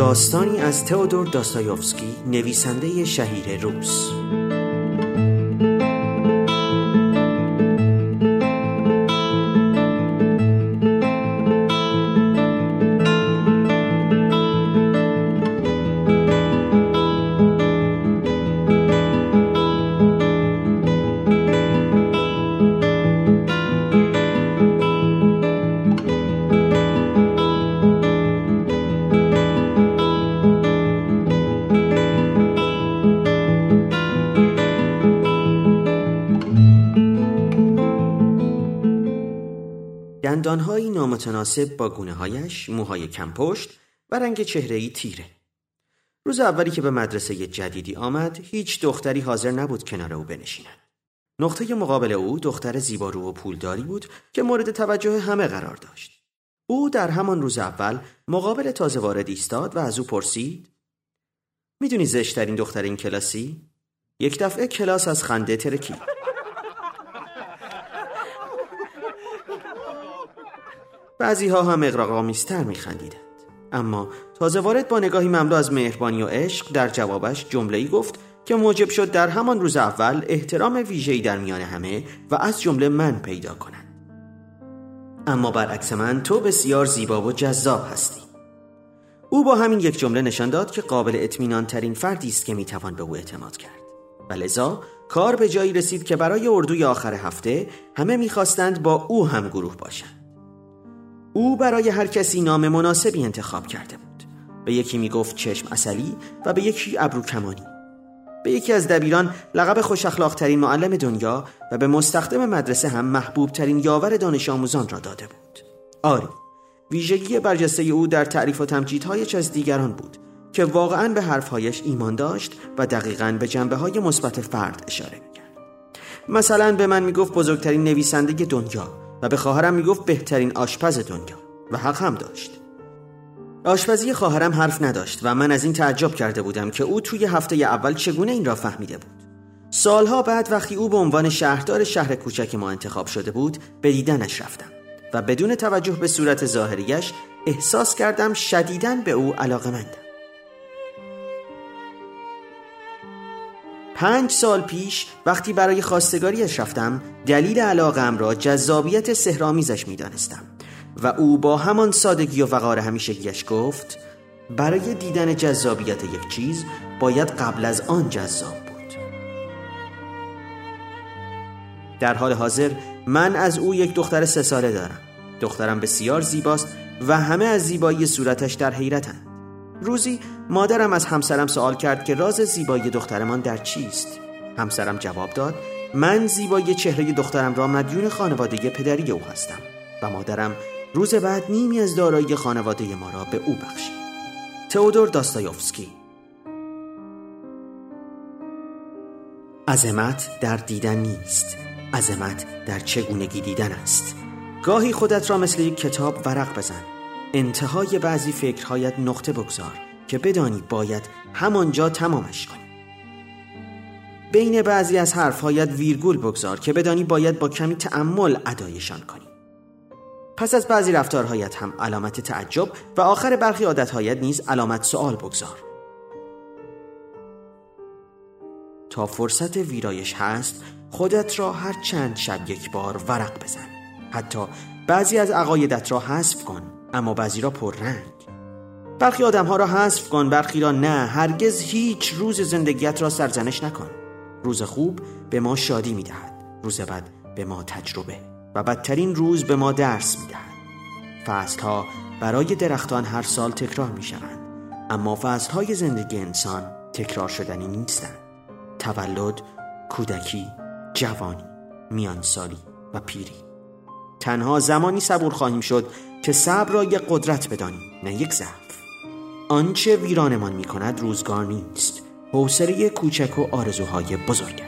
داستانی از تئودور داستایوفسکی نویسنده شهیر روس. دندانهایی نامتناسب با گونه هایش، موهای کمپشت و رنگ چهرهی تیره. روز اولی که به مدرسه جدیدی آمد، هیچ دختری حاضر نبود کنار او بنشیند. نقطه مقابل او دختر زیبارو و پولداری بود که مورد توجه همه قرار داشت. او در همان روز اول مقابل تازه وارد ایستاد و از او پرسید می‌دونی زشترین دختر این کلاسی؟ یک دفعه کلاس از خنده ترکید. بعضی ها هم اقراق‌آمیزتر میخندیدند. اما تازه وارد با نگاهی مملو از مهربانی و عشق در جوابش جمله‌ای گفت که موجب شد در همان روز اول احترام ویژه‌ای در میان همه و از جمله من پیدا کنند. اما برعکس من تو بسیار زیبا و جذاب هستی. او با همین یک جمله نشان داد که قابل اطمینان ترین فردی است که می‌توان به او اعتماد کرد. و لذا کار به جایی رسید که برای اردوی آخر هفته همه می‌خواستند با او هم گروه باشند. او برای هر کسی نام مناسبی انتخاب کرده بود. به یکی می‌گفت چشم اصلی و به یکی ابرو کمانی به یکی از دبیران لقب خوش ترین معلم دنیا و به مستخدم مدرسه هم محبوب ترین یاور دانش آموزان را داده بود. آری ویژگی برجسته او در تعریف و تمجیدهایش از دیگران بود که واقعا به حرفهایش ایمان داشت و دقیقا به جنبه های مثبت فرد اشاره می‌کرد. مثلا به من می‌گفت بزرگترین نویسنده دنیا. و به خواهرم می‌گفت بهترین آشپز دنیا و حق هم داشت. آشپزی خواهرم حرف نداشت و من از این تعجب کرده بودم که او توی هفته اول چگونه این را فهمیده بود. سالها بعد وقتی او به عنوان شهردار شهر کوچک ما انتخاب شده بود به دیدنش رفتم و بدون توجه به صورت ظاهریش احساس کردم شدیداً به او علاقه مندم. پنج سال پیش وقتی برای خواستگاریش رفتم دلیل علاقم را جذابیت سهرامیزش می دانستم و او با همان سادگی و وقار همیشگیش گفت برای دیدن جذابیت یک چیز باید قبل از آن جذاب بود. در حال حاضر من از او یک دختر سه ساله دارم. دخترم بسیار زیباست و همه از زیبایی صورتش در حیرتند روزی مادرم از همسرم سوال کرد که راز زیبایی دخترمان در چیست؟ همسرم جواب داد من زیبایی چهره دخترم را مدیون خانواده پدری او هستم و مادرم روز بعد نیمی از دارایی خانواده ما را به او بخشید. تئودور داستایوفسکی. عظمت در دیدن نیست. عظمت در چگونگی دیدن است. گاهی خودت را مثل یک کتاب ورق بزن. انتهای بعضی فکرهایت نقطه بگذار که بدانی باید همانجا تمامش کنی بین بعضی از حرفهایت ویرگول بگذار که بدانی باید با کمی تأمل ادایشان کنی پس از بعضی رفتارهایت هم علامت تعجب و آخر برخی عادتهایت نیز علامت سوال بگذار. تا فرصت ویرایش هست خودت را هر چند شب یک بار ورق بزن. حتی بعضی از عقایدت را حذف کن. اما بعضی را پررنگ برخی آدم ها را حذف کن برخی را نه. هرگز هیچ روز زندگیت را سرزنش نکن. روز خوب به ما شادی می دهد روز بد به ما تجربه و بدترین روز به ما درس می دهد فصل ها برای درختان هر سال تکرار می شوند اما فصل های زندگی انسان تکرار شدنی نیستند. تولد، کودکی، جوانی، میانسالی و پیری. تنها زمانی صبور خواهیم شد که صبر را یک قدرت بدانیم نه یک ضعف. آنچه ویرانمان می کند روزگار نیست. حوصله کوچک و آرزوهای بزرگ